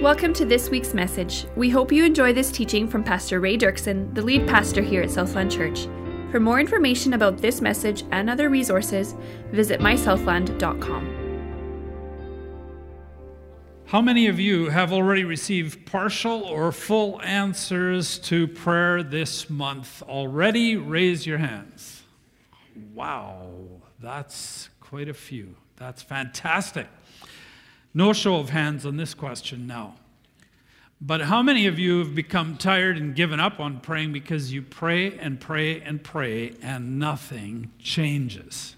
Welcome to this week's message. We hope you enjoy this teaching from Pastor Ray Duerksen, the lead pastor here at Southland Church. For more information about this message and other resources, visit mysouthland.com. How many of you have already received partial or full answers to prayer this month already? Raise your hands. Wow, that's quite a few. That's fantastic. No show of hands on this question now. But how many of you have become tired and given up on praying because you pray and pray and pray and nothing changes?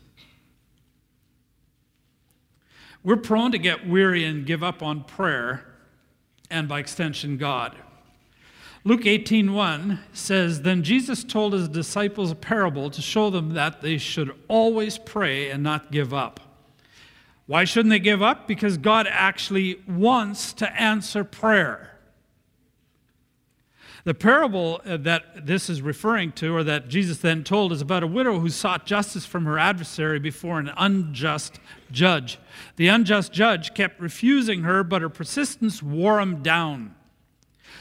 We're prone to get weary and give up on prayer and by extension God. Luke 18:1 says, "Then Jesus told his disciples a parable to show them that they should always pray and not give up." Why shouldn't they give up? Because God actually wants to answer prayer. The parable uh, that this is referring to, or that Jesus then told, is about a widow who sought justice from her adversary before an unjust judge. The unjust judge kept refusing her, but her persistence wore him down.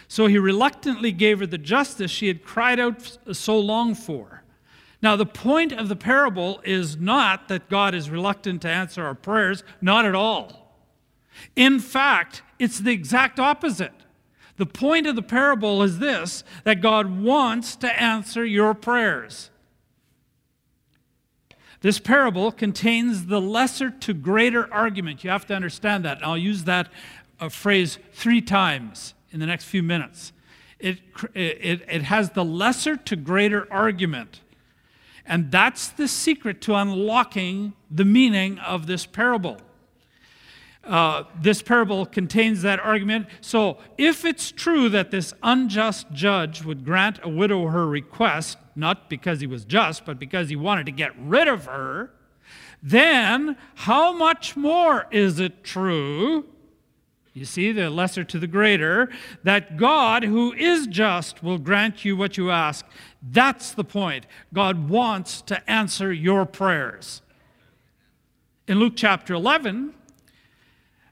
So he reluctantly gave her the justice she had cried out so long for. Now, the point of the parable is not that God is reluctant to answer our prayers, not at all. In fact, it's the exact opposite. The point of the parable is this that God wants to answer your prayers. This parable contains the lesser to greater argument. You have to understand that. And I'll use that uh, phrase three times in the next few minutes. It, it, it has the lesser to greater argument. And that's the secret to unlocking the meaning of this parable. Uh, this parable contains that argument. So, if it's true that this unjust judge would grant a widow her request, not because he was just, but because he wanted to get rid of her, then how much more is it true you see, the lesser to the greater, that God, who is just, will grant you what you ask. That's the point. God wants to answer your prayers. In Luke chapter 11,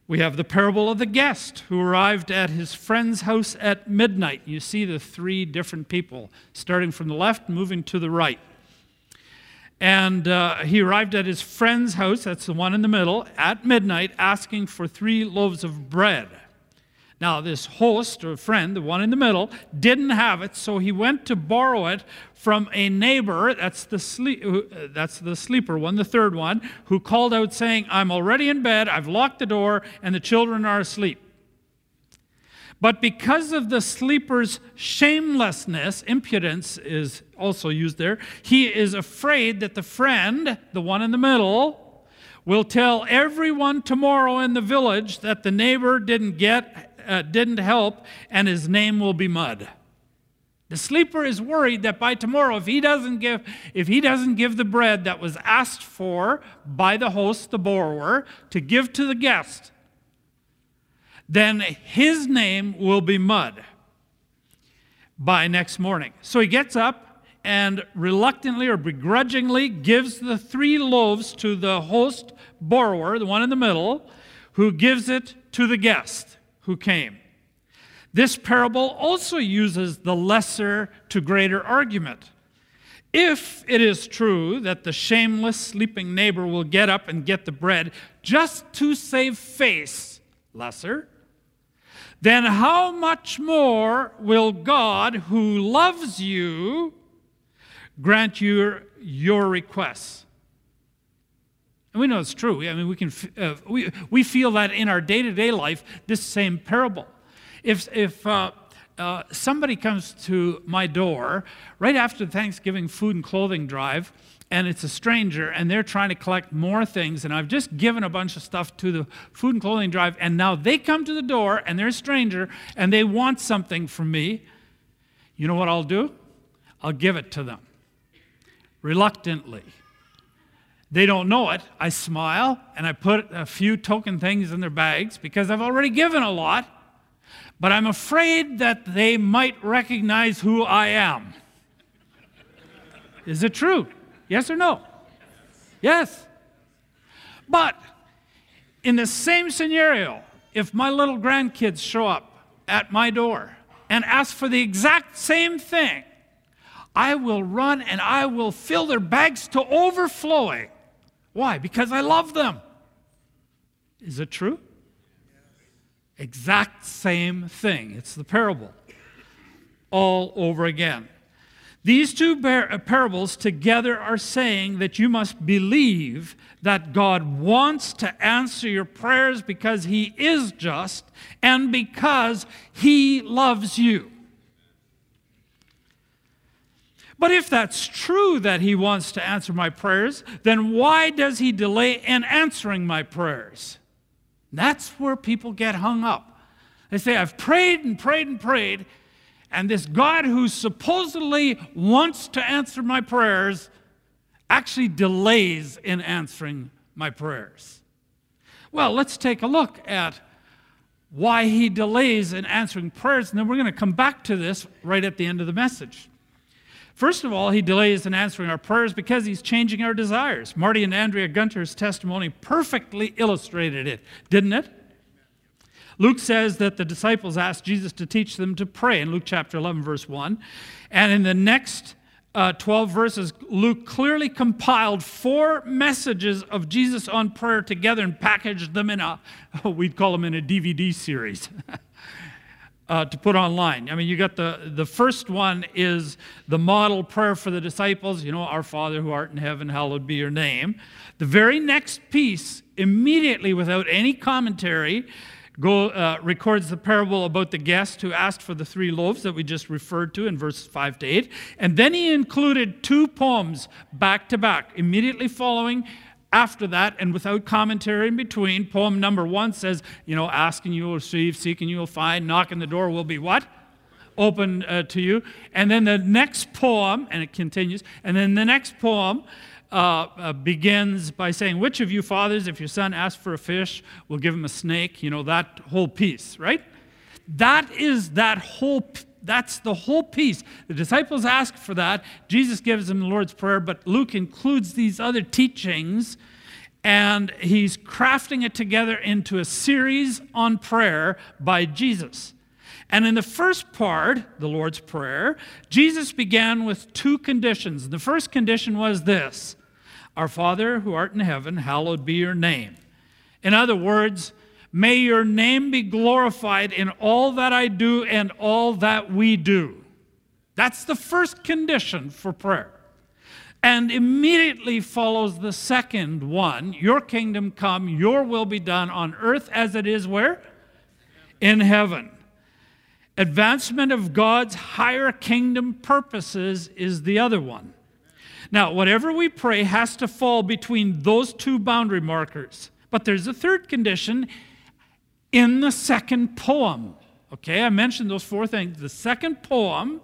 we have the parable of the guest who arrived at his friend's house at midnight. You see the three different people, starting from the left, moving to the right. And uh, he arrived at his friend's house, that's the one in the middle, at midnight, asking for three loaves of bread. Now, this host or friend, the one in the middle, didn't have it, so he went to borrow it from a neighbor, that's the, sleep, uh, that's the sleeper one, the third one, who called out saying, I'm already in bed, I've locked the door, and the children are asleep. But because of the sleeper's shamelessness, impudence is also used there, he is afraid that the friend, the one in the middle, will tell everyone tomorrow in the village that the neighbor didn't get, uh, didn't help, and his name will be mud. The sleeper is worried that by tomorrow, if he doesn't give, if he doesn't give the bread that was asked for by the host, the borrower, to give to the guest, then his name will be mud by next morning. So he gets up and reluctantly or begrudgingly gives the three loaves to the host borrower, the one in the middle, who gives it to the guest who came. This parable also uses the lesser to greater argument. If it is true that the shameless sleeping neighbor will get up and get the bread just to save face, lesser, then how much more will God, who loves you, grant you your requests? And we know it's true. I mean, we, can, uh, we, we feel that in our day to day life, this same parable. If, if uh, uh, somebody comes to my door right after the Thanksgiving food and clothing drive, and it's a stranger and they're trying to collect more things and i've just given a bunch of stuff to the food and clothing drive and now they come to the door and they're a stranger and they want something from me you know what i'll do i'll give it to them reluctantly they don't know it i smile and i put a few token things in their bags because i've already given a lot but i'm afraid that they might recognize who i am is it true Yes or no? Yes. But in the same scenario, if my little grandkids show up at my door and ask for the exact same thing, I will run and I will fill their bags to overflowing. Why? Because I love them. Is it true? Exact same thing. It's the parable all over again. These two uh, parables together are saying that you must believe that God wants to answer your prayers because He is just and because He loves you. But if that's true that He wants to answer my prayers, then why does He delay in answering my prayers? That's where people get hung up. They say, I've prayed and prayed and prayed, and this God who supposedly wants to answer my prayers actually delays in answering my prayers. Well, let's take a look at why he delays in answering prayers, and then we're going to come back to this right at the end of the message. First of all, he delays in answering our prayers because he's changing our desires. Marty and Andrea Gunter's testimony perfectly illustrated it, didn't it? Luke says that the disciples asked Jesus to teach them to pray in Luke chapter 11, verse 1. And in the next uh, 12 verses, Luke clearly compiled four messages of Jesus on prayer together and packaged them in a, we'd call them in a DVD series. uh, to put online. I mean, you got the, the first one is the model prayer for the disciples, you know, Our Father who art in heaven, hallowed be your name. The very next piece, immediately without any commentary, go, uh, records the parable about the guest who asked for the three loaves that we just referred to in verses 5 to 8. And then he included two poems back to back, immediately following after that and without commentary in between. Poem number one says, you know, asking you will receive, seeking you will find, knocking the door will be what? Open uh, to you. And then the next poem, and it continues, and then the next poem uh, uh, begins by saying, Which of you fathers, if your son asks for a fish, will give him a snake? You know, that whole piece, right? That is that whole that's the whole piece. The disciples ask for that. Jesus gives them the Lord's Prayer, but Luke includes these other teachings and he's crafting it together into a series on prayer by Jesus. And in the first part, the Lord's Prayer, Jesus began with two conditions. The first condition was this our Father who art in heaven, hallowed be your name. In other words, may your name be glorified in all that I do and all that we do. That's the first condition for prayer. And immediately follows the second one Your kingdom come, your will be done on earth as it is where? In heaven. Advancement of God's higher kingdom purposes is the other one. Now, whatever we pray has to fall between those two boundary markers. But there's a third condition in the second poem. Okay, I mentioned those four things. The second poem,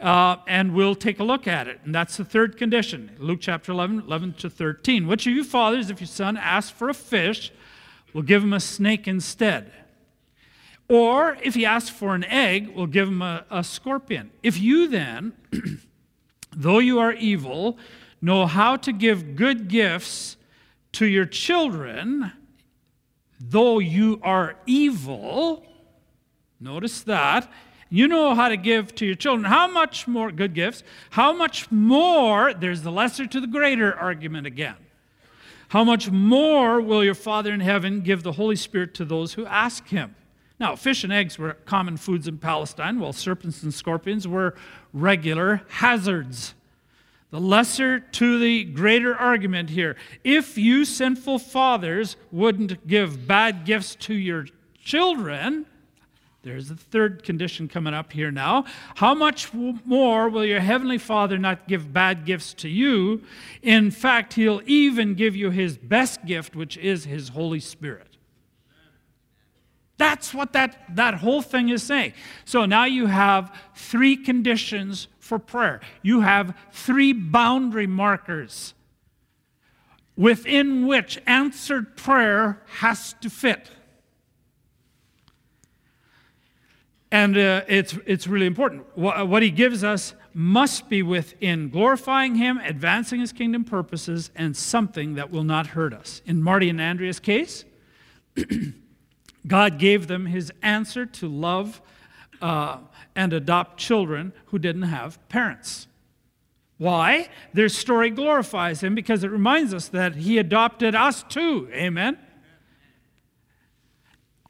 uh, and we'll take a look at it. And that's the third condition Luke chapter 11, 11 to 13. Which of you fathers, if your son asks for a fish, will give him a snake instead? Or if he asks for an egg, will give him a, a scorpion. If you then, though you are evil, know how to give good gifts to your children, though you are evil, notice that, you know how to give to your children. How much more, good gifts, how much more, there's the lesser to the greater argument again. How much more will your Father in heaven give the Holy Spirit to those who ask him? Now, fish and eggs were common foods in Palestine, while serpents and scorpions were regular hazards. The lesser to the greater argument here. If you sinful fathers wouldn't give bad gifts to your children, there's a third condition coming up here now. How much more will your heavenly Father not give bad gifts to you? In fact, he'll even give you his best gift, which is his Holy Spirit. That's what that, that whole thing is saying. So now you have three conditions for prayer. You have three boundary markers within which answered prayer has to fit. And uh, it's, it's really important. What, what he gives us must be within glorifying him, advancing his kingdom purposes, and something that will not hurt us. In Marty and Andrea's case, God gave them his answer to love uh, and adopt children who didn't have parents. Why? Their story glorifies him because it reminds us that he adopted us too. Amen?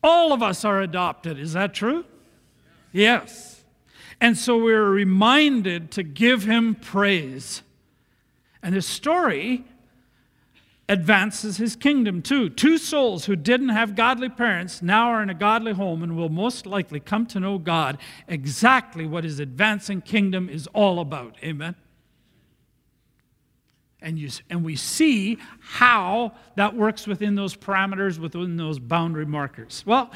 All of us are adopted. Is that true? Yes. And so we're reminded to give him praise. And the story advances his kingdom too. Two souls who didn't have godly parents now are in a godly home and will most likely come to know God exactly what his advancing kingdom is all about. Amen. And, you, and we see how that works within those parameters, within those boundary markers. Well,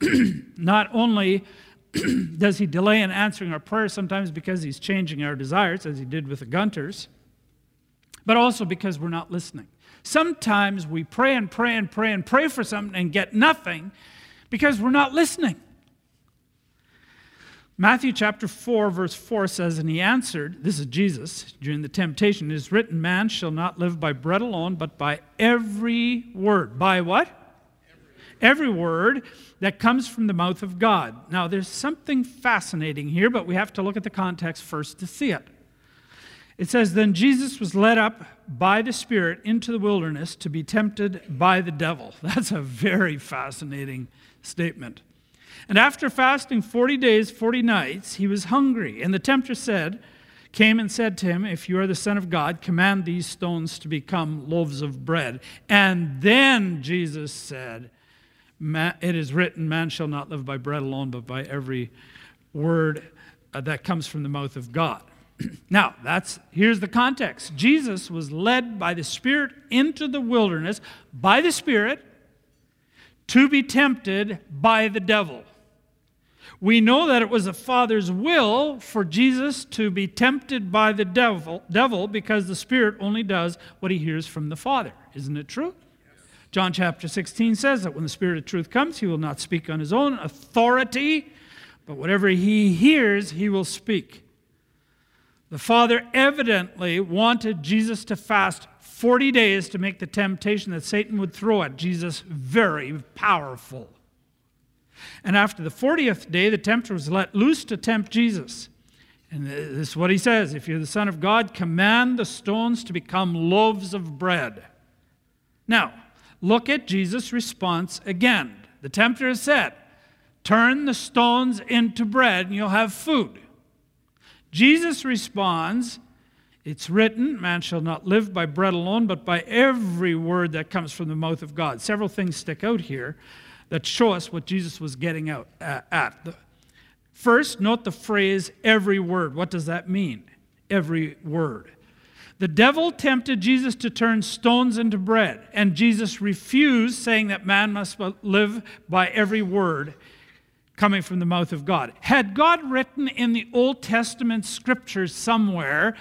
not only does he delay in answering our prayers sometimes because he's changing our desires, as he did with the Gunters, but also because we're not listening. Sometimes we pray and pray and pray and pray for something and get nothing because we're not listening. Matthew chapter 4, verse 4 says, And he answered, This is Jesus during the temptation, it is written, Man shall not live by bread alone, but by every word. By what? Every, word that comes from the mouth of God. Now, there's something fascinating here, but we have to look at the context first to see it. It says, Then Jesus was led up by the Spirit into the wilderness to be tempted by the devil. That's a very fascinating statement. And after fasting 40 days, 40 nights, he was hungry. And the tempter said, came and said to him, If you are the Son of God, command these stones to become loaves of bread. And then Jesus said, It is written, Man shall not live by bread alone, but by every word uh, that comes from the mouth of God. now, that's here's the context. Jesus was led by the Spirit into the wilderness by the Spirit to be tempted by the devil. We know that it was the Father's will for Jesus to be tempted by the devil, devil because the Spirit only does what he hears from the Father. Isn't it true? John chapter 16 says that when the Spirit of truth comes, he will not speak on his own authority, but whatever he hears, he will speak. The Father evidently wanted Jesus to fast 40 days to make the temptation that Satan would throw at Jesus very powerful. And after the 40th day, the tempter was let loose to tempt Jesus. And this is what he says If you're the Son of God, command the stones to become loaves of bread. Now, look at Jesus' response again. The tempter has said, Turn the stones into bread and you'll have food. Jesus responds, It's written, man shall not live by bread alone, but by every word that comes from the mouth of God. Several things stick out here that show us what Jesus was getting out uh, at. First, note the phrase every word. What does that mean? Every word. The devil tempted Jesus to turn stones into bread, and Jesus refused, saying that man must live by every word coming from the mouth of God. Had God written in the Old Testament scriptures somewhere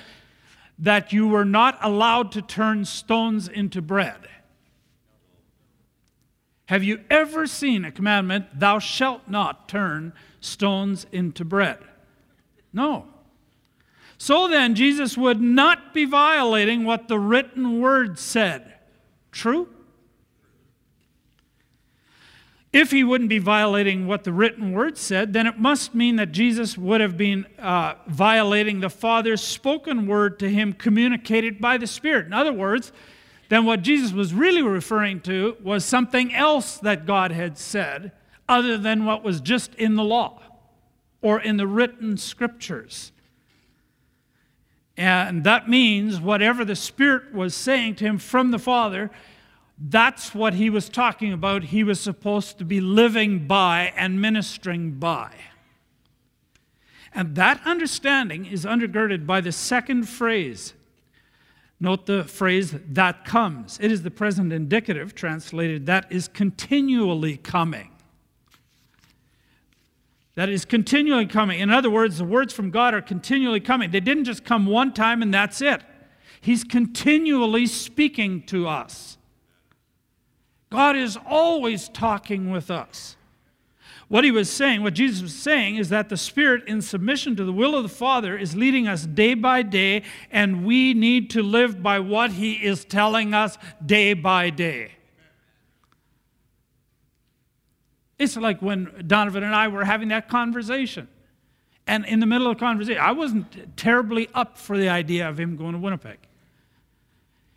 that you were not allowed to turn stones into bread? Have you ever seen a commandment, thou shalt not turn stones into bread? No. So then, Jesus would not be violating what the written word said. True? If he wouldn't be violating what the written word said, then it must mean that Jesus would have been uh, violating the Father's spoken word to him communicated by the Spirit. In other words, then what Jesus was really referring to was something else that God had said other than what was just in the law or in the written scriptures. And that means whatever the Spirit was saying to him from the Father, that's what he was talking about. He was supposed to be living by and ministering by. And that understanding is undergirded by the second phrase. Note the phrase that comes. It is the present indicative, translated, that is continually coming. That is continually coming. In other words, the words from God are continually coming. They didn't just come one time and that's it. He's continually speaking to us. God is always talking with us. What he was saying, what Jesus was saying, is that the Spirit, in submission to the will of the Father, is leading us day by day, and we need to live by what he is telling us day by day. It's like when Donovan and I were having that conversation. And in the middle of the conversation, I wasn't terribly up for the idea of him going to Winnipeg.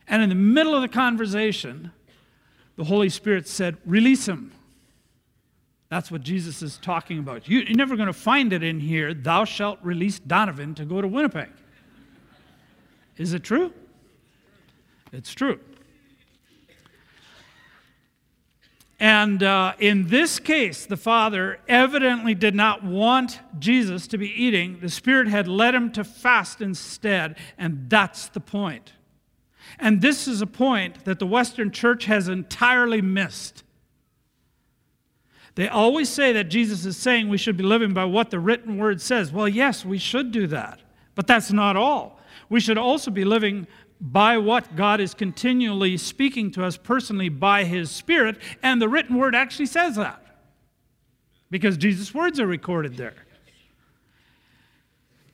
And in the middle of the conversation, the Holy Spirit said, Release him. That's what Jesus is talking about. You, are never going to find it in here, thou shalt release Donovan to go to Winnipeg. Is it true? It's true. And uh, in this case, the Father evidently did not want Jesus to be eating. The Spirit had led him to fast instead, and that's the point. And this is a point that the Western church has entirely missed. They always say that Jesus is saying we should be living by what the written word says. Well, yes, we should do that. But that's not all. We should also be living by what God is continually speaking to us personally by His Spirit, and the written word actually says that. Because Jesus' words are recorded there.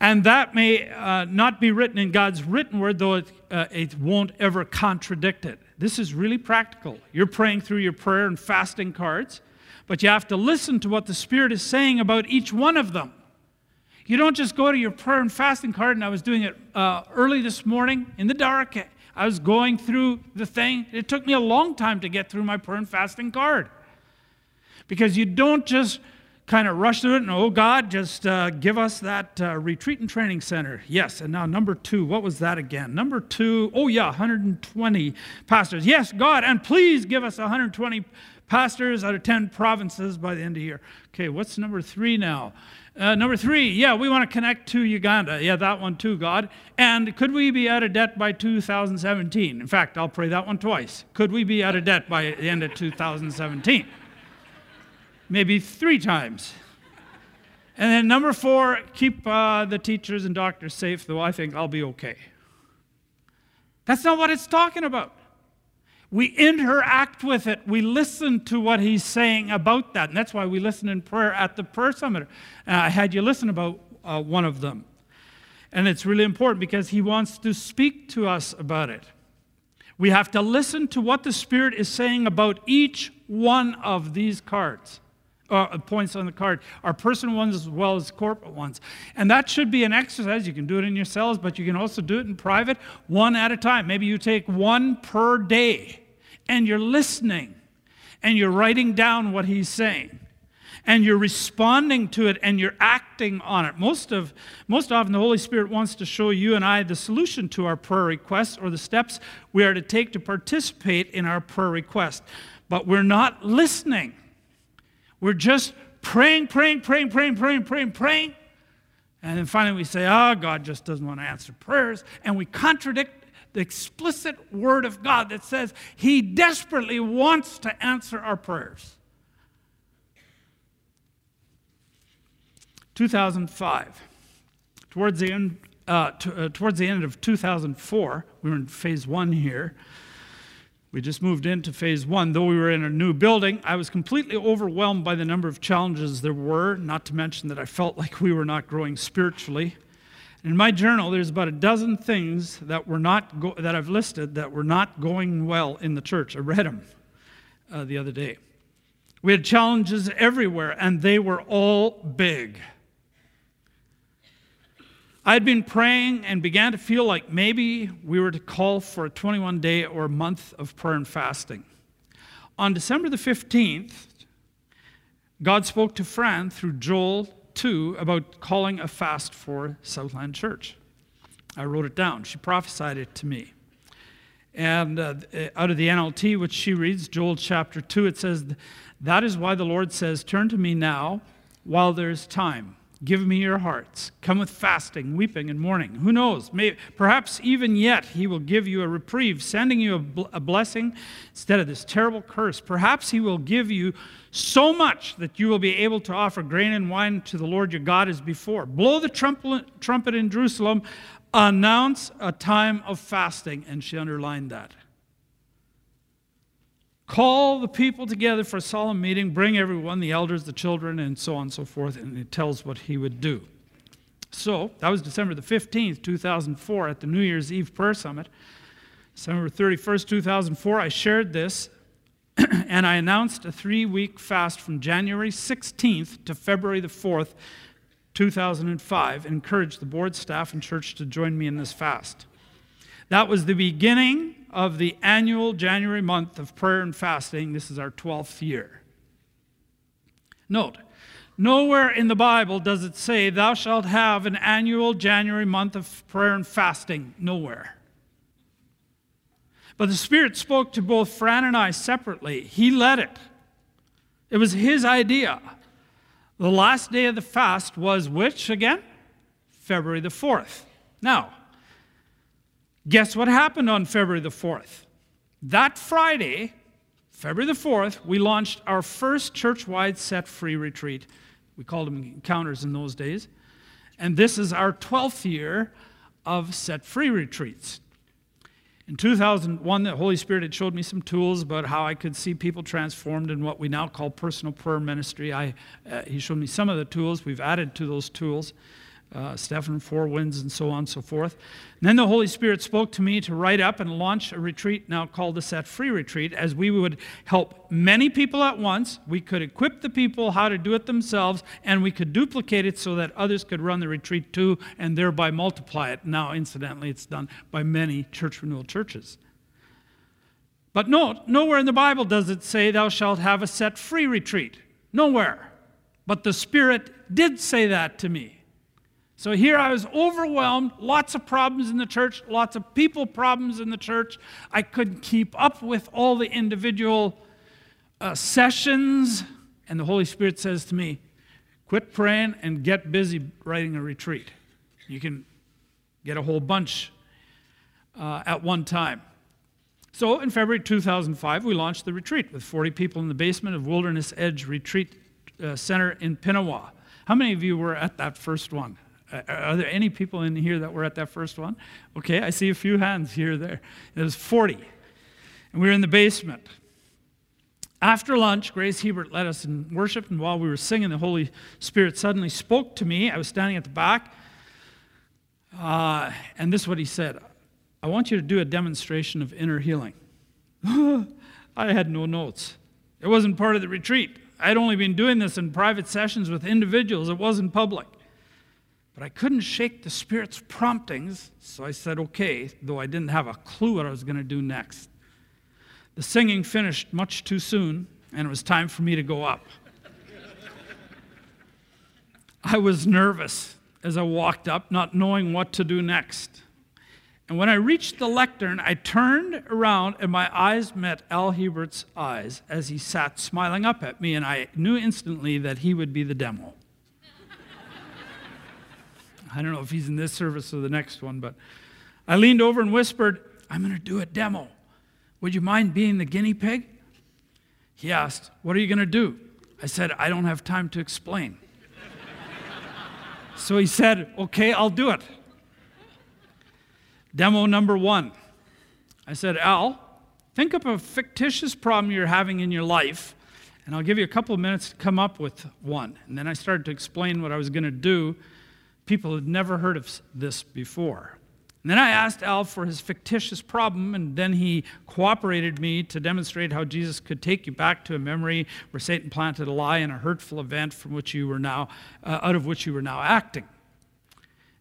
And that may uh, not be written in God's written word, though it, uh, it won't ever contradict it. This is really practical. You're praying through your prayer and fasting cards but you have to listen to what the Spirit is saying about each one of them. You don't just go to your prayer and fasting card, and I was doing it uh, early this morning in the dark. I was going through the thing. It took me a long time to get through my prayer and fasting card. Because you don't just kind of rush through it and, oh, God, just uh, give us that uh, retreat and training center. Yes, and now number two, what was that again? Number two, oh, yeah, 120 pastors. Yes, God, and please give us 120 pastors out of 10 provinces by the end of the year. Okay, what's number three now? Uh, number three, yeah, we want to connect to Uganda. Yeah, that one too, God. And could we be out of debt by 2017? In fact, I'll pray that one twice. Could we be out of debt by the end of 2017? Maybe three times. And then number four, keep uh, the teachers and doctors safe, though I think I'll be okay. That's not what it's talking about. We interact with it. We listen to what he's saying about that. And that's why we listen in prayer at the prayer summit. I had you listen about uh, one of them. And it's really important because he wants to speak to us about it. We have to listen to what the Spirit is saying about each one of these cards, uh, points on the card, are personal ones as well as corporate ones. And that should be an exercise. You can do it in yourselves, but you can also do it in private, one at a time. Maybe you take one per day and you're listening and you're writing down what he's saying and you're responding to it and you're acting on it. Most of most often the Holy Spirit wants to show you and I the solution to our prayer request or the steps we are to take to participate in our prayer request. But we're not listening. We're just praying, praying, praying, praying, praying, praying, praying. And then finally we say, oh, God just doesn't want to answer prayers. And we contradict the explicit word of God that says He desperately wants to answer our prayers. 2005, towards the end, uh, to, uh, towards the end of 2004, we were in phase one here. We just moved into phase one. Though we were in a new building, I was completely overwhelmed by the number of challenges there were, not to mention that I felt like we were not growing spiritually. In my journal, there's about a dozen things that were not go- that I've listed that were not going well in the church. I read them uh, the other day. We had challenges everywhere, and they were all big. I had been praying and began to feel like maybe we were to call for a 21 day or month of prayer and fasting. On December the 15th, God spoke to Fran through Joel 2 about calling a fast for Southland Church. I wrote it down. She prophesied it to me. And uh, out of the NLT, which she reads, Joel chapter 2, it says, That is why the Lord says, Turn to me now while there's time. Give me your hearts. Come with fasting, weeping, and mourning. Who knows? May, perhaps even yet he will give you a reprieve, sending you a, bl- a blessing instead of this terrible curse. Perhaps he will give you so much that you will be able to offer grain and wine to the Lord your God as before. Blow the trumpet, trumpet in Jerusalem, announce a time of fasting. And she underlined that. Call the people together for a solemn meeting, bring everyone, the elders, the children, and so on and so forth, and it tells what he would do. So, that was December the 15th, 2004, at the New Year's Eve prayer summit. December 31st, 2004, I shared this and I announced a three week fast from January 16th to February the 4th, 2005, and encouraged the board, staff, and church to join me in this fast. That was the beginning of the annual January month of prayer and fasting. This is our 12th year. Note, nowhere in the Bible does it say, Thou shalt have an annual January month of prayer and fasting. Nowhere. But the Spirit spoke to both Fran and I separately. He led it, it was His idea. The last day of the fast was which again? February the 4th. Now, guess what happened on February the 4th? That Friday, February the 4th, we launched our first church wide set free retreat. We called them encounters in those days. And this is our 12th year of set free retreats. In 2001, the Holy Spirit had showed me some tools about how I could see people transformed in what we now call personal prayer ministry. I, uh, he showed me some of the tools. We've added to those tools uh, Stephen Four Winds, and so on and so forth. And then the Holy Spirit spoke to me to write up and launch a retreat now called the Set Free Retreat, as we would help many people at once. We could equip the people how to do it themselves, and we could duplicate it so that others could run the retreat too and thereby multiply it. Now, incidentally, it's done by many church renewal churches. But note, nowhere in the Bible does it say, Thou shalt have a set free retreat. Nowhere. But the Spirit did say that to me. So here I was overwhelmed, lots of problems in the church, lots of people problems in the church. I couldn't keep up with all the individual uh, sessions. And the Holy Spirit says to me, quit praying and get busy writing a retreat. You can get a whole bunch uh, at one time. So in February 2005, we launched the retreat with 40 people in the basement of Wilderness Edge Retreat uh, Center in Pinawa. How many of you were at that first one? Are there any people in here that were at that first one? Okay, I see a few hands here there. It was 40. And we were in the basement. After lunch, Grace Hebert led us in worship, and while we were singing, the Holy Spirit suddenly spoke to me. I was standing at the back, uh, and this is what he said I want you to do a demonstration of inner healing. I had no notes, it wasn't part of the retreat. I'd only been doing this in private sessions with individuals, it wasn't public. But I couldn't shake the Spirit's promptings, so I said, okay, though I didn't have a clue what I was going to do next. The singing finished much too soon, and it was time for me to go up. I was nervous as I walked up, not knowing what to do next. And when I reached the lectern, I turned around and my eyes met Al Hebert's eyes as he sat smiling up at me, and I knew instantly that he would be the demo. I don't know if he's in this service or the next one, but I leaned over and whispered, I'm going to do a demo. Would you mind being the guinea pig? He asked, What are you going to do? I said, I don't have time to explain. so he said, Okay, I'll do it. Demo number one. I said, Al, think of a fictitious problem you're having in your life, and I'll give you a couple of minutes to come up with one. And then I started to explain what I was going to do People had never heard of this before. And then I asked Al for his fictitious problem, and then he cooperated me to demonstrate how Jesus could take you back to a memory where Satan planted a lie in a hurtful event from which you were now, uh, out of which you were now acting.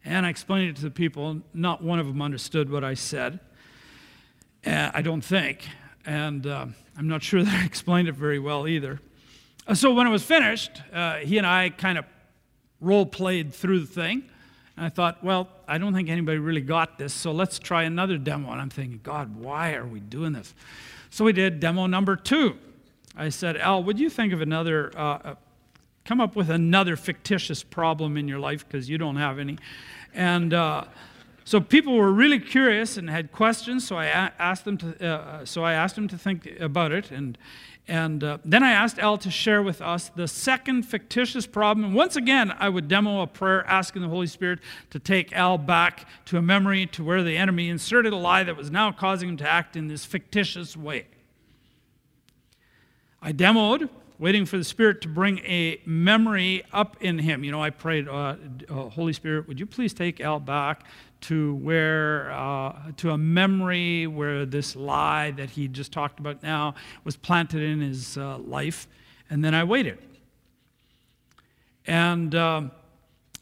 And I explained it to the people. Not one of them understood what I said. Uh, I don't think. And uh, I'm not sure that I explained it very well either. Uh, so when it was finished, uh, he and I kind of role played through the thing. And I thought, well, I don't think anybody really got this, so let's try another demo. And I'm thinking, God, why are we doing this? So we did demo number two. I said, Al, would you think of another, uh, uh come up with another fictitious problem in your life because you don't have any? And uh, so people were really curious and had questions, so I asked them to, uh, uh, so I asked them to think about it. And and uh, then I asked Al to share with us the second fictitious problem. And once again, I would demo a prayer asking the Holy Spirit to take Al back to a memory to where the enemy inserted a lie that was now causing him to act in this fictitious way. I demoed waiting for the Spirit to bring a memory up in him. You know, I prayed, uh, uh, Holy Spirit, would you please take Al back to where, uh, to a memory where this lie that he just talked about now was planted in his uh, life? And then I waited. And um,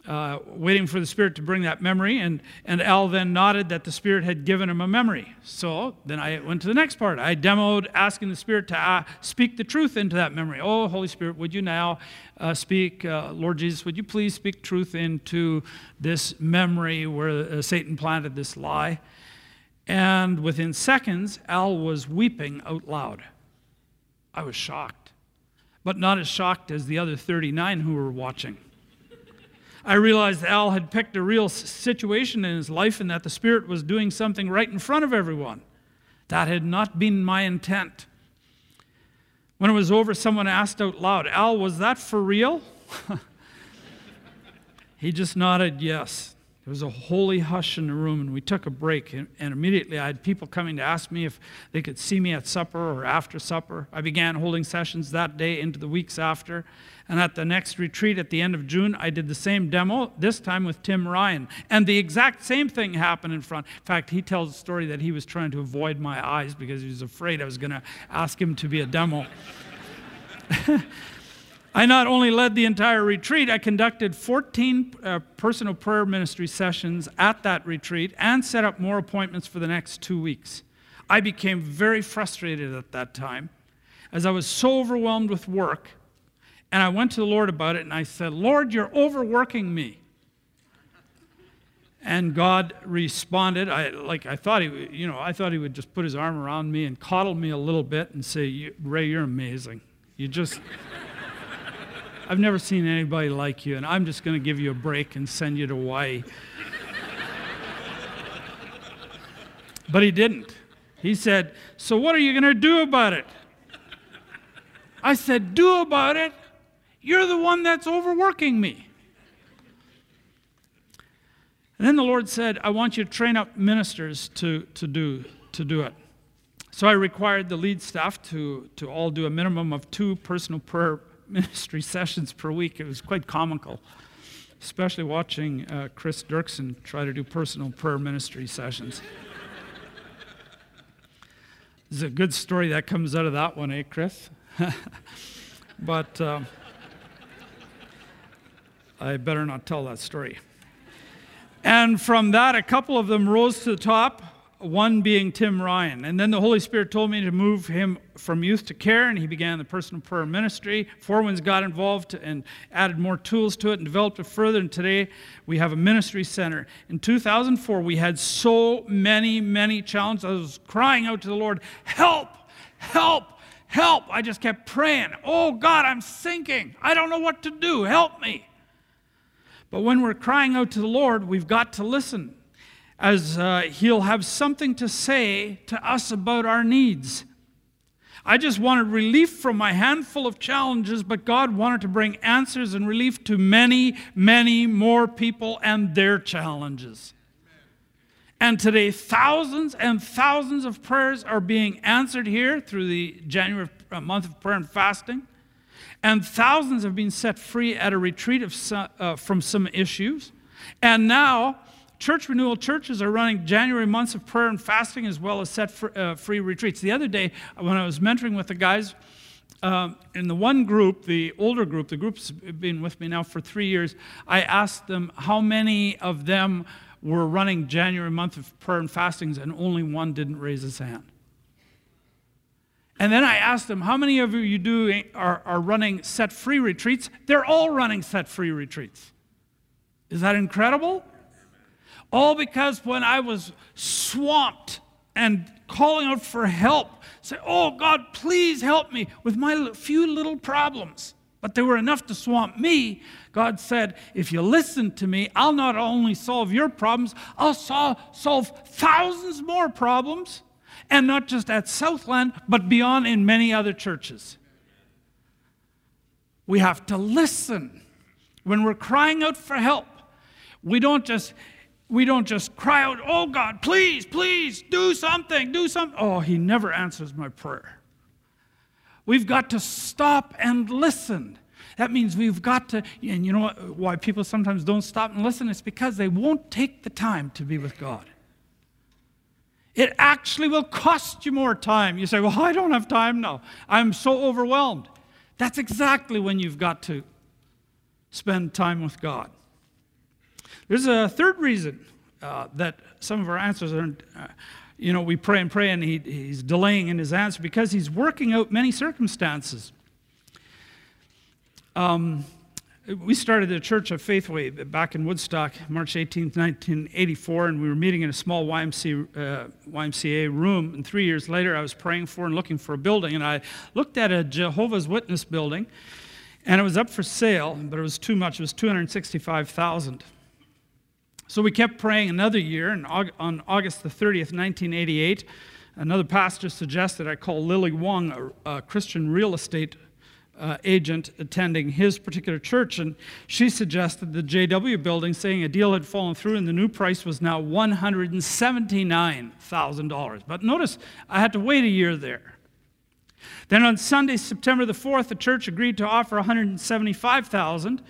uh, waiting for the Spirit to bring that memory. And, and Al then nodded that the Spirit had given him a memory. So then I went to the next part. I demoed asking the Spirit to uh, speak the truth into that memory. Oh, Holy Spirit, would you now uh, speak, uh, Lord Jesus, would you please speak truth into this memory where uh, Satan planted this lie? And within seconds, Al was weeping out loud. I was shocked, but not as shocked as the other 39 who were watching. I realized Al had picked a real situation in his life and that the Spirit was doing something right in front of everyone. That had not been my intent. When it was over, someone asked out loud, Al, was that for real? he just nodded yes. There was a holy hush in the room, and we took a break. And, and, immediately, I had people coming to ask me if they could see me at supper or after supper. I began holding sessions that day into the weeks after. And at the next retreat at the end of June, I did the same demo, this time with Tim Ryan. And the exact same thing happened in front. In fact, he tells a story that he was trying to avoid my eyes because he was afraid I was going to ask him to be a demo. I not only led the entire retreat, I conducted 14 uh, personal prayer ministry sessions at that retreat and set up more appointments for the next two weeks. I became very frustrated at that time as I was so overwhelmed with work and I went to the Lord about it and I said, Lord, you're overworking me. And God responded. I like I thought he, you know, I thought he would just put his arm around me and coddle me a little bit and say, "Ray, you're amazing. You just, I've never seen anybody like you, and I'm just going to give you a break and send you to Hawaii." but he didn't. He said, "So what are you going to do about it?" I said, "Do about it." You're the one that's overworking me. And then the Lord said, I want you to train up ministers to, to, do, to do it. So I required the lead staff to, to all do a minimum of two personal prayer ministry sessions per week. It was quite comical, especially watching uh, Chris Duerksen try to do personal prayer ministry sessions. There's a good story that comes out of that one, eh, Chris? but. Uh, I better not tell that story. And from that, a couple of them rose to the top, one being Tim Ryan. And then the Holy Spirit told me to move him from youth to care, and he began the personal prayer ministry. Four Winds got involved and added more tools to it and developed it further. And today we have a ministry center. In 2004, we had so many, many challenges. I was crying out to the Lord, Help! Help! Help! I just kept praying. Oh God, I'm sinking. I don't know what to do. Help me. But when we're crying out to the Lord, we've got to listen, as uh, He'll have something to say to us about our needs. I just wanted relief from my handful of challenges, but God wanted to bring answers and relief to many, many more people and their challenges. And today, thousands and thousands of prayers are being answered here through the January uh, month of prayer and fasting. And thousands have been set free at a retreat of some, uh, from some issues. And now, church renewal churches are running January months of prayer and fasting as well as set for, uh, free retreats. The other day, when I was mentoring with the guys, um, in the one group, the older group, the group's been with me now for three years, I asked them how many of them were running January month of prayer and fastings, and only one didn't raise his hand. And then I asked them, How many of you do are, are running set free retreats? They're all running set free retreats. Is that incredible? All because when I was swamped and calling out for help, say, Oh God, please help me with my few little problems. But they were enough to swamp me. God said, If you listen to me, I'll not only solve your problems, I'll solve thousands more problems and not just at Southland, but beyond in many other churches. We have to listen. When we're crying out for help, we don't just we don't just cry out, "Oh God, please, please do something, do something." Oh, he never answers my prayer. We've got to stop and listen. That means we've got to, and you know why people sometimes don't stop and listen? It's because they won't take the time to be with God. It actually will cost you more time. You say, Well, I don't have time now. I'm so overwhelmed. That's exactly when you've got to spend time with God. There's a third reason uh, that some of our answers are, uh, you know, we pray and pray and he, he's delaying in his answer because he's working out many circumstances. Um, we started the Church of Faithway back in Woodstock, March 18, 1984, and we were meeting in a small YMCA, uh, YMCA room. And three years later, I was praying for and looking for a building, and I looked at a Jehovah's Witness building, and it was up for sale, but it was too much. It was 265,000. So we kept praying another year, and on August the 30th, 1988, another pastor suggested I call Lily Wong, a, a Christian real estate uh, agent attending his particular church, and she suggested the JW building, saying a deal had fallen through and the new price was now $179,000. But notice, I had to wait a year there. Then on Sunday, September the 4th, the church agreed to offer 175,000.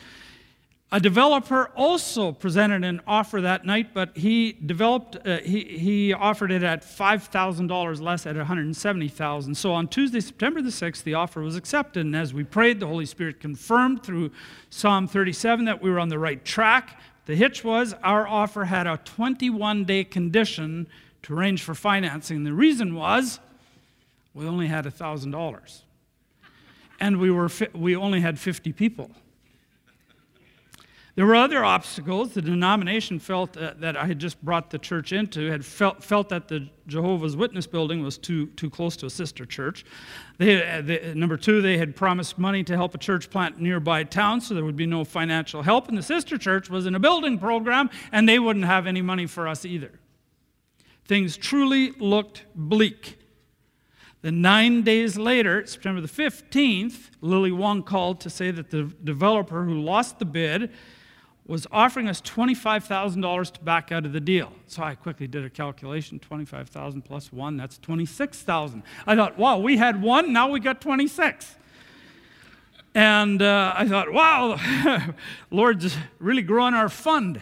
A developer also presented an offer that night, but he developed uh, he, he offered it at $5,000 less at 170,000. So on Tuesday, September the 6th, the offer was accepted, and as we prayed, the Holy Spirit confirmed through Psalm 37 that we were on the right track. The hitch was our offer had a 21-day condition to arrange for financing. The reason was we only had $1,000. And we were fi- we only had 50 people. There were other obstacles. The denomination felt that I had just brought the church into had felt, felt that the Jehovah's Witness building was too, too close to a sister church. They, uh, they, number two, they had promised money to help a church plant nearby town, so there would be no financial help. And the sister church was in a building program, and they wouldn't have any money for us either. Things truly looked bleak. Then, nine days later, September the 15th, Lily Wong called to say that the developer who lost the bid was offering us $25,000 to back out of the deal. So I quickly did a calculation 25,000 plus one, that's 26,000. I thought, wow, we had one, now we got 26. And uh, I thought, wow, Lord's really growing our fund.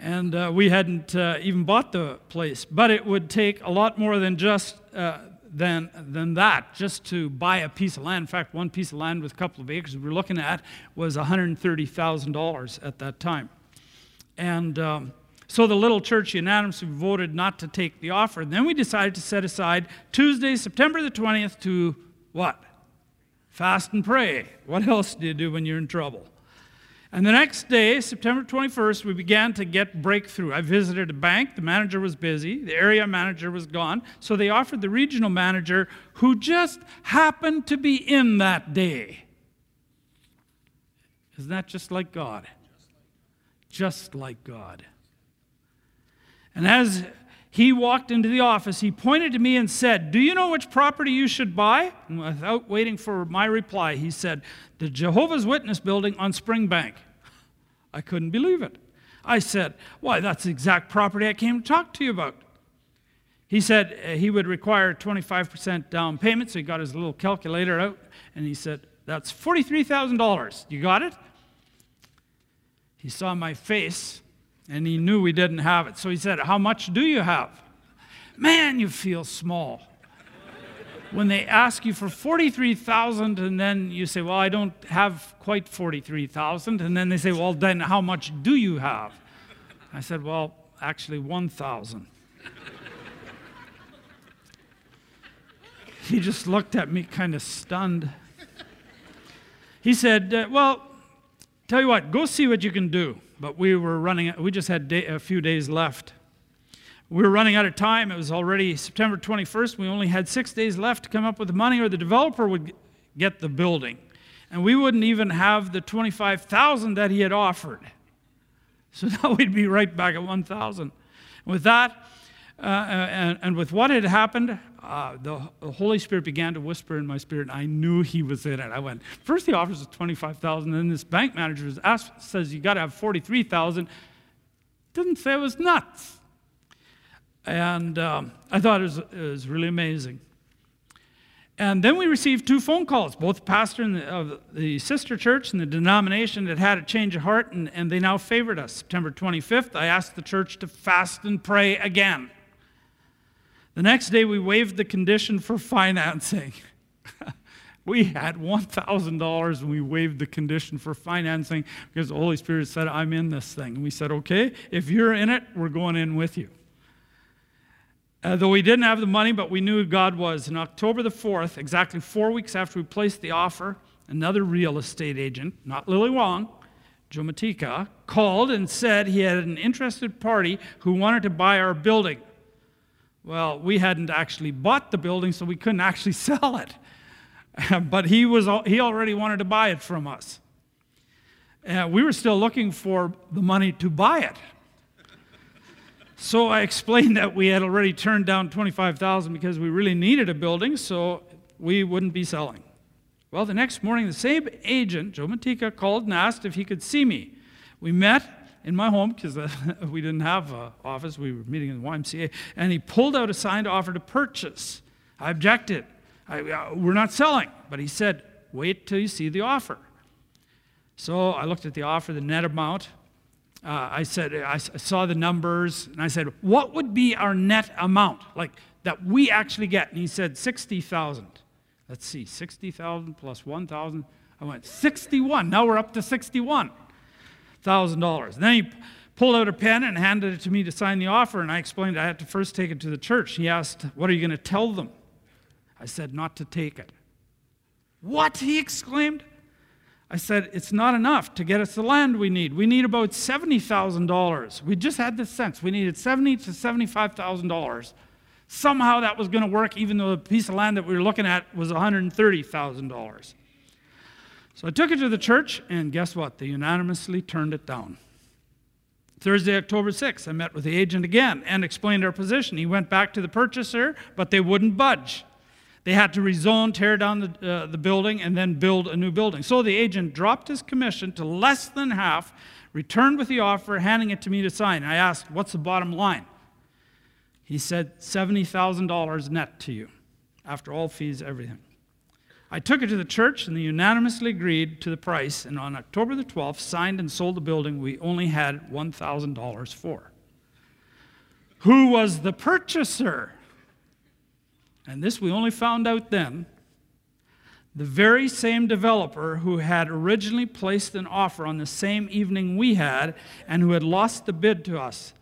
And uh, we hadn't uh, even bought the place. But it would take a lot more than just uh, than, than that just to buy a piece of land. In fact, one piece of land with a couple of acres we were looking at was $130,000 at that time. And um, so the little church unanimously voted not to take the offer. And then we decided to set aside Tuesday, September the 20th to what? Fast and pray. What else do you do when you're in trouble? And the next day, September 21st, we began to get breakthrough. I visited a bank. The manager was busy. The area manager was gone. So they offered the regional manager, who just happened to be in that day. Isn't that just like God? Just like God. And as he walked into the office, he pointed to me and said, Do you know which property you should buy? And without waiting for my reply, he said, The Jehovah's Witness building on Springbank. I couldn't believe it. I said, Why, that's the exact property I came to talk to you about. He said uh, he would require 25% down payment, so he got his little calculator out and he said, That's $43,000. You got it? He saw my face and he knew we didn't have it. So he said, How much do you have? Man, you feel small. when they ask you for 43,000 and then you say, Well, I don't have quite 43,000. And then they say, Well, then how much do you have? I said, Well, actually 1,000. he just looked at me kind of stunned. He said, uh, Well, tell you what, go see what you can do but we were running, we just had day, a few days left. We were running out of time. It was already September 21st. We only had six days left to come up with the money, or the developer would get the building. And we wouldn't even have the 25,000 that he had offered. So now we'd be right back at 1,000. With that, uh, and, and, with what had happened, uh, the, the, Holy Spirit began to whisper in my spirit, and I knew He was in it. I went, first he offers us 25000 then this bank manager asked, says, you got to have 43000 Didn't say it was nuts. And um, I thought it was, it was really amazing. And then we received two phone calls, both pastor and the, of the sister church and the denomination that had a change of heart, and, and they now favored us. September 25th, I asked the church to fast and pray again. The next day, we waived the condition for financing. we had $1,000 and we waived the condition for financing because the Holy Spirit said, I'm in this thing. And we said, okay, if you're in it, we're going in with you. Uh, though we didn't have the money, but we knew God was. On October the 4th, exactly four weeks after we placed the offer, another real estate agent, not Lily Wong, Joe Matika, called and said he had an interested party who wanted to buy our building. Well, we hadn't actually bought the building, so we couldn't actually sell it. but he, was, he already wanted to buy it from us. Uh, we were still looking for the money to buy it. So I explained that we had already turned down 25,000 because we really needed a building, so we wouldn't be selling. Well, the next morning, the same agent, Joe Matika, called and asked if he could see me. We met in my home because uh, we didn't have an office. We were meeting in the YMCA, and he pulled out a signed offer to purchase. I objected. I, uh, we're not selling, but he said, "Wait till you see the offer." So I looked at the offer, the net amount, uh, I said, I saw the numbers, and I said, what would be our net amount, like that we actually get? And he said, 60,000. Let's see, 60,000 plus 1,000. I went, 61. Now we're up to $61,000. Then he pulled out a pen and handed it to me to sign the offer, and I explained I had to first take it to the church. He asked, What are you going to tell them? I said, Not to take it. What? He exclaimed. I said, it's not enough to get us the land we need. We need about $70,000. We just had this sense. We needed seventy to $75,000. Somehow that was going to work, even though the piece of land that we were looking at was $130,000. So I took it to the church, and guess what? They unanimously turned it down. Thursday, October 6th, I met with the agent again and explained our position. He went back to the purchaser, but they wouldn't budge. They had to rezone, tear down the, uh, the building, and then build a new building. So the agent dropped his commission to less than half, returned with the offer, handing it to me to sign. I asked, What's the bottom line? He said, $70,000 net to you, after all fees, everything. I took it to the church, and they unanimously agreed to the price, and on October the 12th, signed and sold the building we only had $1,000 for. Who was the purchaser? and this we only found out then, the very same developer who had originally placed an offer on the same evening we had and who had lost the bid to us.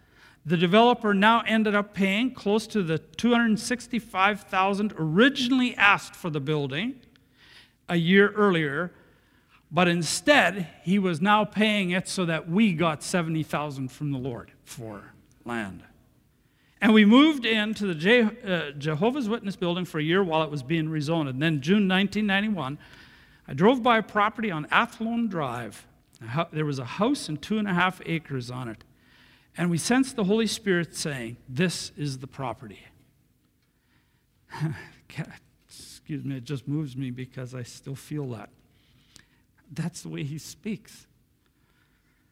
The developer now ended up paying close to the 265,000 originally asked for the building a year earlier, but instead he was now paying it so that we got 70,000 from the Lord for land. And we moved into the Je- uh, Jehovah's Witness building for a year while it was being rezoned. And then, June 1991, I drove by a property on Athlone Drive. There was a house and two and a half acres on it. And we sensed the Holy Spirit saying, This is the property. Excuse me, it just moves me because I still feel that. That's the way He speaks.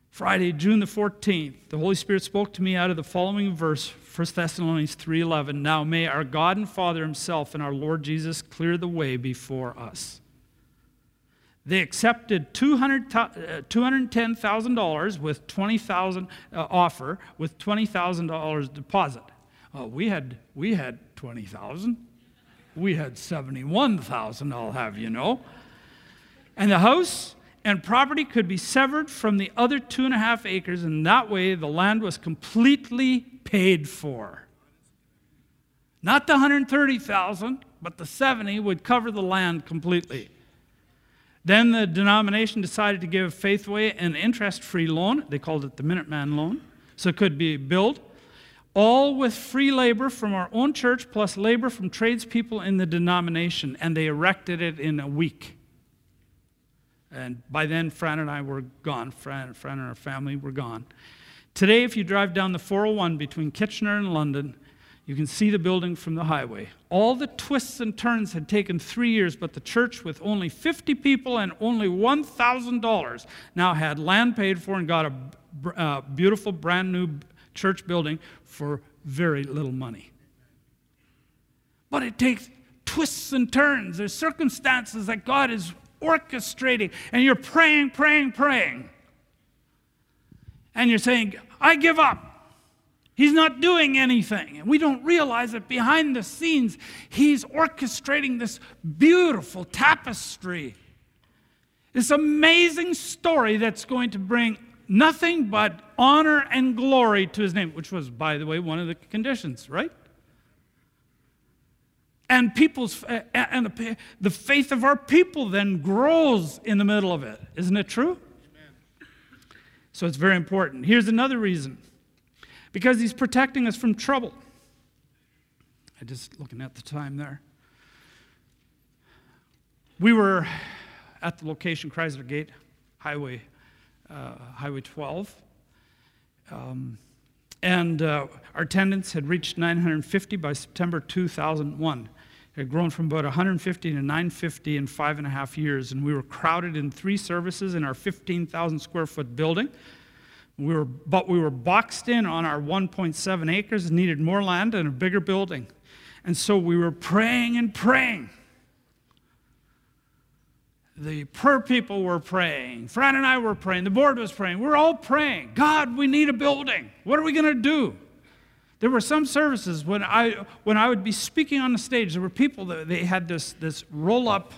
Friday, June the 14th, the Holy Spirit spoke to me out of the following verse, 1 Thessalonians 3:11. Now may our God and Father himself and our Lord Jesus clear the way before us. They accepted $210,000 uh, with 20,000 uh, offer with $20,000 deposit. Uh, we had we had 20,000. We had 71,000, I'll have you know. And the house and property could be severed from the other two and a half acres, and that way the land was completely paid for. Not the 130,000, but the 70 would cover the land completely. Then the denomination decided to give Faithway an interest-free loan. They called it the Minuteman loan, so it could be built, all with free labor from our own church plus labor from tradespeople in the denomination, and they erected it in a week. And by then, Fran and I were gone. Fran, Fran and our family were gone. Today, if you drive down the 401 between Kitchener and London, you can see the building from the highway. All the twists and turns had taken three years, but the church, with only 50 people and only $1,000, now had land paid for and got a uh, beautiful brand new church building for very little money. But it takes twists and turns. There's circumstances that God is orchestrating, and you're praying, praying, praying. And you're saying, I give up. He's not doing anything. And we don't realize that behind the scenes, He's orchestrating this beautiful tapestry, this amazing story that's going to bring nothing but honor and glory to His name, which was, by the way, one of the conditions, right? And people's and the the faith of our people then grows in the middle of it. Isn't it true? Amen. So it's very important. Here's another reason because he's protecting us from trouble. I just looking at the time there. We were at the location Chrysler Gate, Highway, Highway 12. Um, and uh, our attendance had reached 950 by September 2001. It had grown from about 150 to 950 in five and a half years, and we were crowded in three services in our 15,000 square foot building we were, but we were boxed in on our 1.7 acres, and needed more land and a bigger building. And so we were praying and praying. The prayer people were praying. Fran and I were praying. The board was praying. We're all praying. God, we need a building. What are we going to do? There were some services when I, when I would be speaking on the stage, there were people that they had this, this roll up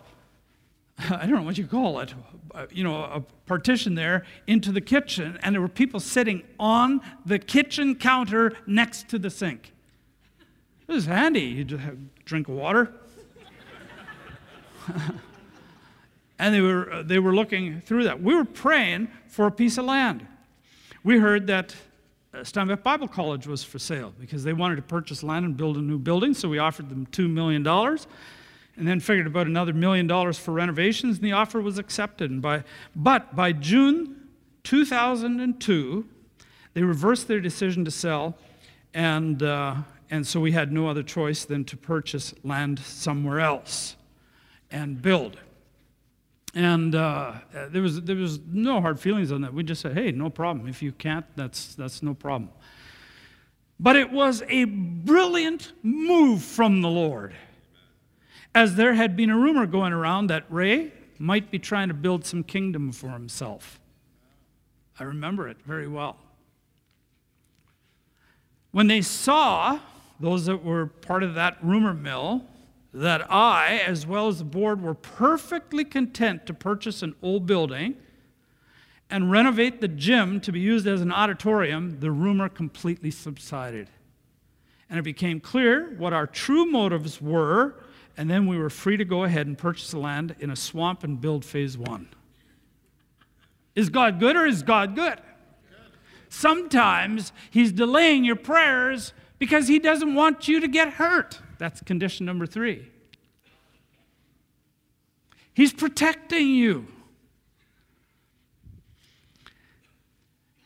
I don't know what you call it, uh, you know, a partition there into the kitchen, and there were people sitting on the kitchen counter next to the sink. It was handy. You just drink water. and they were, uh, they were looking through that. We were praying for a piece of land. We heard that Steinbach Bible College was for sale because they wanted to purchase land and build a new building, so we offered them $2 million and then figured about another million dollars for renovations, and the offer was accepted. And by, but by June 2002, they reversed their decision to sell, and, uh, and so we had no other choice than to purchase land somewhere else and build. And uh, there, was, there was no hard feelings on that. We just said, hey, no problem. If you can't, that's, that's no problem. But it was a brilliant move from the Lord as there had been a rumor going around that Ray might be trying to build some kingdom for himself. I remember it very well. When they saw, those that were part of that rumor mill, that I, as well as the board, were perfectly content to purchase an old building and renovate the gym to be used as an auditorium, the rumor completely subsided. And it became clear what our true motives were and then we were free to go ahead and purchase the land in a swamp and build phase one. Is God good or is God good? Sometimes He's delaying your prayers because He doesn't want you to get hurt. That's condition number three. He's protecting you.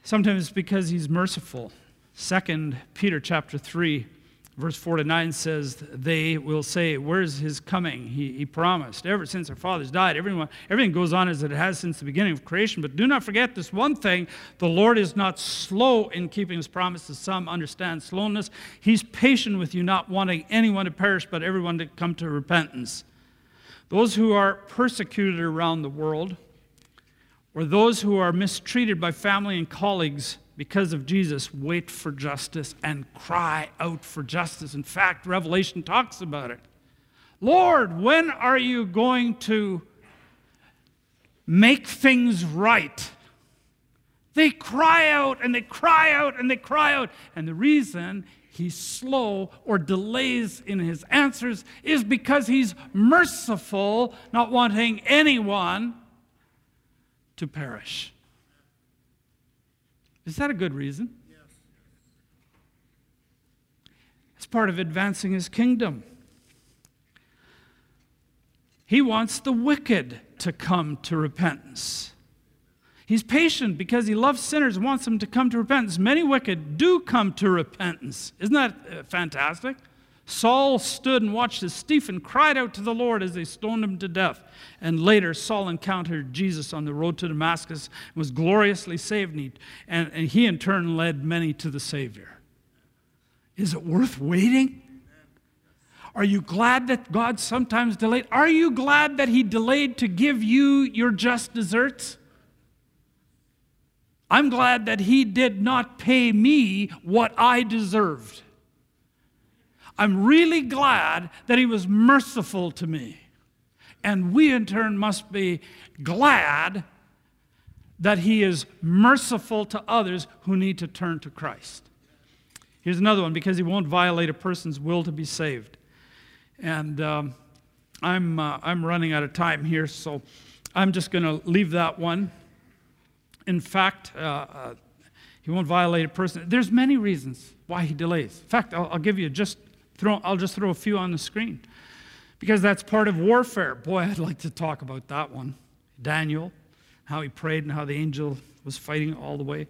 Sometimes because He's merciful. Second Peter chapter 3 Verse 4 to 9 says, They will say, Where's his coming? He, he promised. Ever since our fathers died, everyone, everything goes on as it has since the beginning of creation. But do not forget this one thing the Lord is not slow in keeping his promises. Some understand slowness. He's patient with you, not wanting anyone to perish, but everyone to come to repentance. Those who are persecuted around the world, or those who are mistreated by family and colleagues, because of Jesus, wait for justice and cry out for justice. In fact, Revelation talks about it. Lord, when are you going to make things right? They cry out and they cry out and they cry out. And the reason he's slow or delays in his answers is because he's merciful, not wanting anyone to perish. Is that a good reason? Yes. It's part of advancing his kingdom. He wants the wicked to come to repentance. He's patient because he loves sinners and wants them to come to repentance. Many wicked do come to repentance. Isn't that uh, fantastic? Saul stood and watched as Stephen cried out to the Lord as they stoned him to death. And later, Saul encountered Jesus on the road to Damascus and was gloriously saved, and he, and, and he in turn led many to the Savior. Is it worth waiting? Are you glad that God sometimes delayed? Are you glad that He delayed to give you your just deserts? I'm glad that He did not pay me what I deserved. I'm really glad that He was merciful to me. And we, in turn, must be glad that He is merciful to others who need to turn to Christ. Here's another one because He won't violate a person's will to be saved. And um, I'm, uh, I'm running out of time here, so I'm just going to leave that one. In fact, uh, uh, he won't violate a person. There's many reasons why he delays. In fact, I'll, I'll give you just throw, I'll just throw a few on the screen because that's part of warfare. Boy, I'd like to talk about that one. Daniel, how he prayed and how the angel was fighting all the way.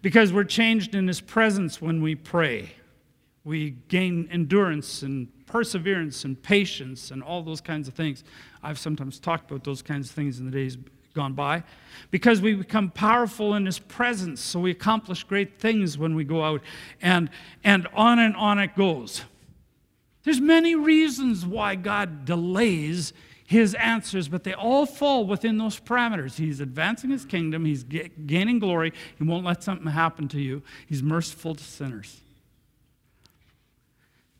Because we're changed in his presence when we pray. We gain endurance and perseverance and patience and all those kinds of things. I've sometimes talked about those kinds of things in the days gone by because we become powerful in his presence so we accomplish great things when we go out and and on and on it goes there's many reasons why god delays his answers but they all fall within those parameters he's advancing his kingdom he's gaining glory he won't let something happen to you he's merciful to sinners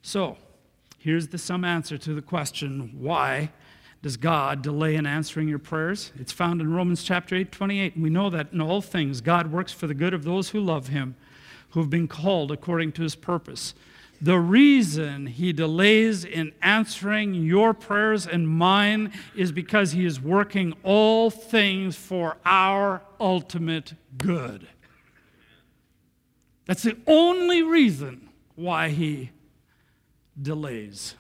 so Here's the some answer to the question why does God delay in answering your prayers? It's found in Romans chapter 8, 28. And we know that in all things, God works for the good of those who love him, who have been called according to his purpose. The reason he delays in answering your prayers and mine is because he is working all things for our ultimate good. That's the only reason why he delays.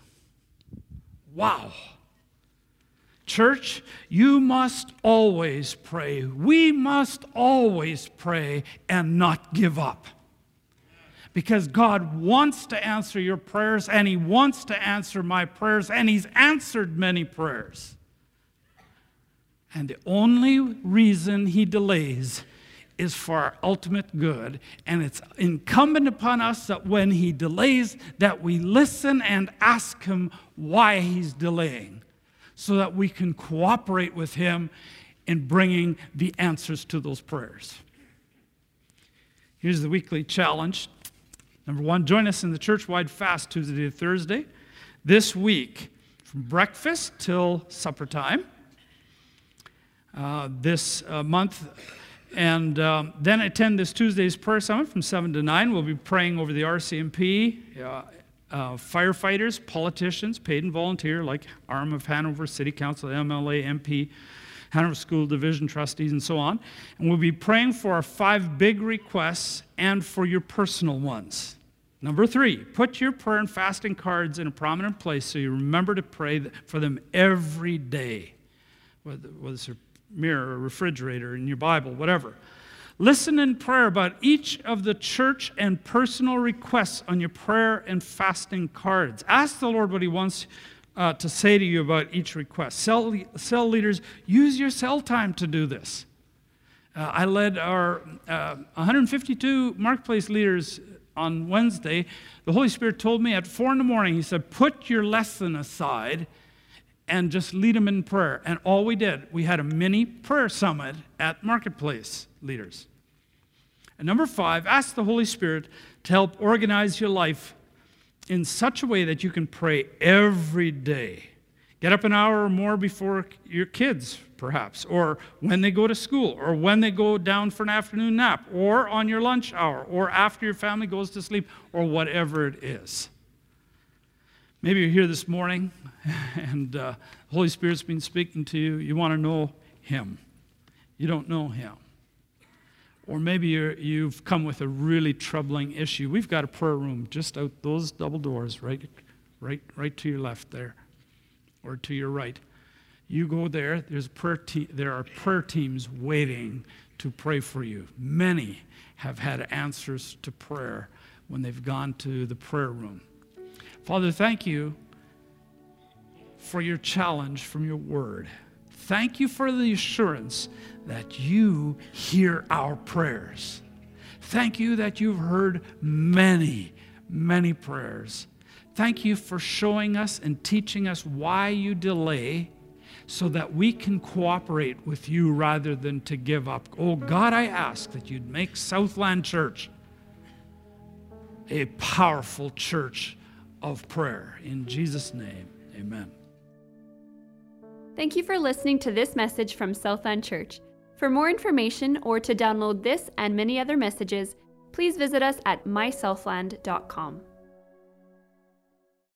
Wow. Church, you must always pray. We must always pray and not give up. Because God wants to answer your prayers and He wants to answer my prayers, and He's answered many prayers. And the only reason He delays is for our ultimate good. And it's incumbent upon us that when he delays that we listen and ask him why he's delaying so that we can cooperate with him in bringing the answers to those prayers. Here's the weekly challenge number one join us in the church-wide fast tuesday to thursday this week from breakfast till supper time uh, this uh, month and um, then attend this Tuesday's prayer summit from 7 to 9. We'll be praying over the RCMP, uh, uh, firefighters, politicians, paid and volunteer, like ARM of Hanover, City Council, MLA, MP, Hanover School Division trustees, and so on. And we'll be praying for our five big requests and for your personal ones. Number three, put your prayer and fasting cards in a prominent place so you remember to pray for them every day. Whether, whether it's a mirror or refrigerator in your Bible, whatever. Listen in prayer about each of the church and personal requests on your prayer and fasting cards. Ask the Lord what He wants uh, to say to you about each request. Cell, cell leaders, use your cell time to do this. Uh, I led our uh, 152 Marketplace leaders on Wednesday. The Holy Spirit told me at 4 in the morning, He said, Put your lesson aside and just lead them in prayer. And all we did, we had a mini prayer summit at Marketplace leaders. And number five, ask the Holy Spirit to help organize your life in such a way that you can pray every day. Get up an hour or more before your kids, perhaps, or when they go to school, or when they go down for an afternoon nap, or on your lunch hour, or after your family goes to sleep, or whatever it is. Maybe you're here this morning and uh, the Holy Spirit's been speaking to you. You want to know Him. You don't know Him. Or maybe you have come with a really troubling issue. We've got a prayer room just out those double doors, right, right, right to your left there, or to your right. You go there. There's prayer te- there are prayer teams waiting to pray for you. Many have had answers to prayer when they've gone to the prayer room. Father, thank you for your challenge from your word. Thank you for the assurance that you hear our prayers. Thank you that you've heard many, many prayers. Thank you for showing us and teaching us why you delay so that we can cooperate with you rather than to give up. Oh God, I ask that you'd make Southland Church a powerful church of prayer. In Jesus' name, amen. Thank you for listening to this message from Southland Church. For more information or to download this and many other messages, please visit us at mysouthland.com.